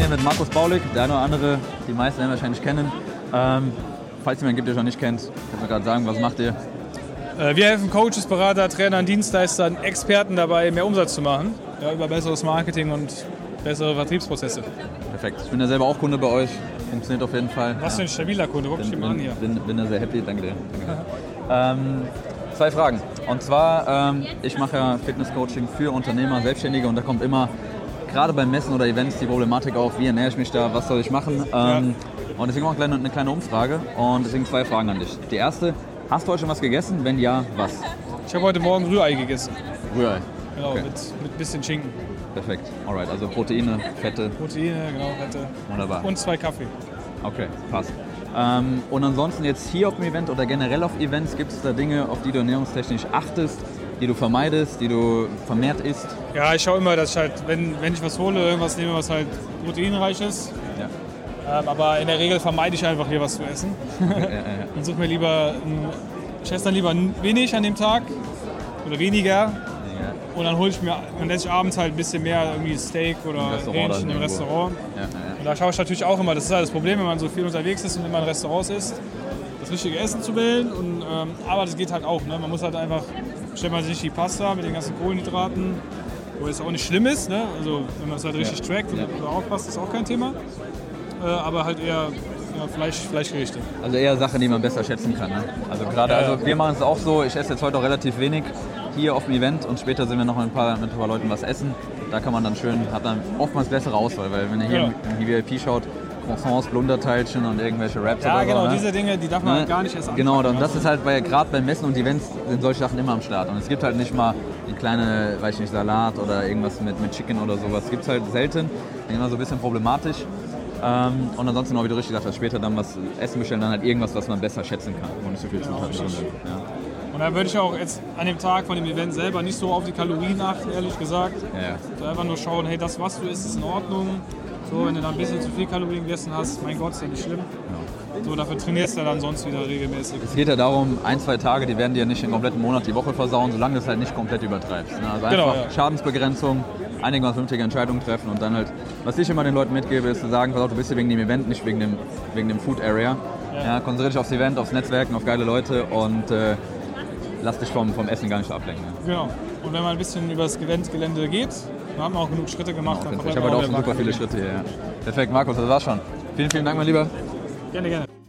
trainiere mit Markus Baulig, der eine oder andere, die meisten werden wahrscheinlich kennen. Ähm, falls jemand gibt, der schon nicht kennt, kannst du gerade sagen, was macht ihr? Äh, wir helfen Coaches, Berater, Trainern, Dienstleistern, Experten dabei, mehr Umsatz zu machen. Ja, über besseres Marketing und bessere Vertriebsprozesse. Perfekt. Ich bin ja selber auch Kunde bei euch. Funktioniert auf jeden Fall. Was für ein stabiler Kunde, guck dich bin, mal an hier. bin, bin da sehr happy, danke dir. Danke dir. ähm, zwei Fragen. Und zwar, ähm, ich mache ja Fitnesscoaching für Unternehmer, Selbstständige und da kommt immer, gerade beim Messen oder Events, die Problematik auf, wie ernähre ich mich da, was soll ich machen. Ähm, Und deswegen auch eine kleine, eine kleine Umfrage und deswegen zwei Fragen an dich. Die erste, hast du heute schon was gegessen? Wenn ja, was? Ich habe heute Morgen Rührei gegessen. Rührei. Genau, Okay. mit, mit bisschen Schinken. Perfekt. Alright, also Proteine, Fette, Proteine, genau, Fette. wunderbar. Und zwei Kaffee. Okay, passt. Ähm, und ansonsten jetzt hier auf dem Event oder generell auf Events, gibt es da Dinge, auf die du ernährungstechnisch achtest, die du vermeidest, die du vermehrt isst? Ja, ich schaue immer, dass ich halt, wenn, wenn ich was hole, irgendwas nehme, was halt proteinreich ist. Ja. Ähm, aber in der Regel vermeide ich einfach hier was zu essen. ja, ja. Und suche mir lieber, ein, ich esse dann lieber wenig an dem Tag oder weniger. Und dann hole ich mir, dann esse ich abends halt ein bisschen mehr, irgendwie Steak oder Hähnchen im. Restaurant. Und da schaue ich natürlich auch immer, das ist halt das Problem, wenn man so viel unterwegs ist und immer in Restaurants isst, das richtige Essen zu wählen. Und, ähm, aber das geht halt auch. Ne? Man muss halt einfach, stellt man sich die Pasta mit den ganzen Kohlenhydraten, wo es auch nicht schlimm ist. Ne? Also wenn man es halt richtig trackt und Ja. aufpasst, ist auch kein Thema. Äh, aber halt eher ja, Fleisch, Fleischgerichte. Also eher Sachen, die man besser schätzen kann. Ne? Also gerade, Ja, ja. also wir machen es auch so, ich esse jetzt heute auch relativ wenig hier auf dem Event und später sind wir noch mit ein paar, mit ein paar Leuten was essen. Da kann man dann schön, hat dann oftmals bessere Auswahl, weil wenn ihr hier Ja. im, im VIP schaut, Croissants, Blunderteilchen und irgendwelche Raps Ja, oder genau, so. ne? diese Dinge, die darf man Ne? halt gar nicht erst anfangen. Genau, und das Also, ist halt bei, gerade beim Messen und Events sind solche Sachen immer am Start. Und es gibt halt nicht mal eine kleine, weiß ich nicht, Salat oder irgendwas mit, mit Chicken oder sowas. Es gibt halt selten. Immer so ein bisschen problematisch. Ähm, und ansonsten, auch wie du richtig gesagt hast, später dann was essen bestellen, dann halt irgendwas, was man besser schätzen kann, wo nicht so viel Zutaten drin sind. Ja. Und da würde ich auch jetzt an dem Tag von dem Event selber nicht so auf die Kalorien achten, ehrlich gesagt. Ja, ja. Einfach nur schauen, hey, das, was du isst, ist in Ordnung. So, wenn du da ein bisschen zu viel Kalorien gegessen hast, mein Gott, ist ja nicht schlimm. So, dafür trainierst du dann sonst wieder regelmäßig. Es geht ja darum, ein, zwei Tage, die werden dir nicht den kompletten Monat die Woche versauen, solange du es halt nicht komplett übertreibst. Ne? Also Genau, einfach ja. Schadensbegrenzung, einigermaßen vernünftige Entscheidungen treffen und dann halt, was ich immer den Leuten mitgebe, ist zu sagen, pass auf, du bist hier wegen dem Event, nicht wegen dem, wegen dem Food Area. Ja. konzentriere dich aufs Event, aufs Netzwerken, auf geile Leute und äh, lass dich vom, vom Essen gar nicht ablenken. Ne? Genau. Und wenn man ein bisschen über das Eventgelände geht, dann haben wir auch genug Schritte gemacht. dann Ich habe heute auch super viele Schritte hier. Ja. Perfekt, Markus, das war's schon. Vielen, vielen Dank, mein Lieber. Gerne, gerne.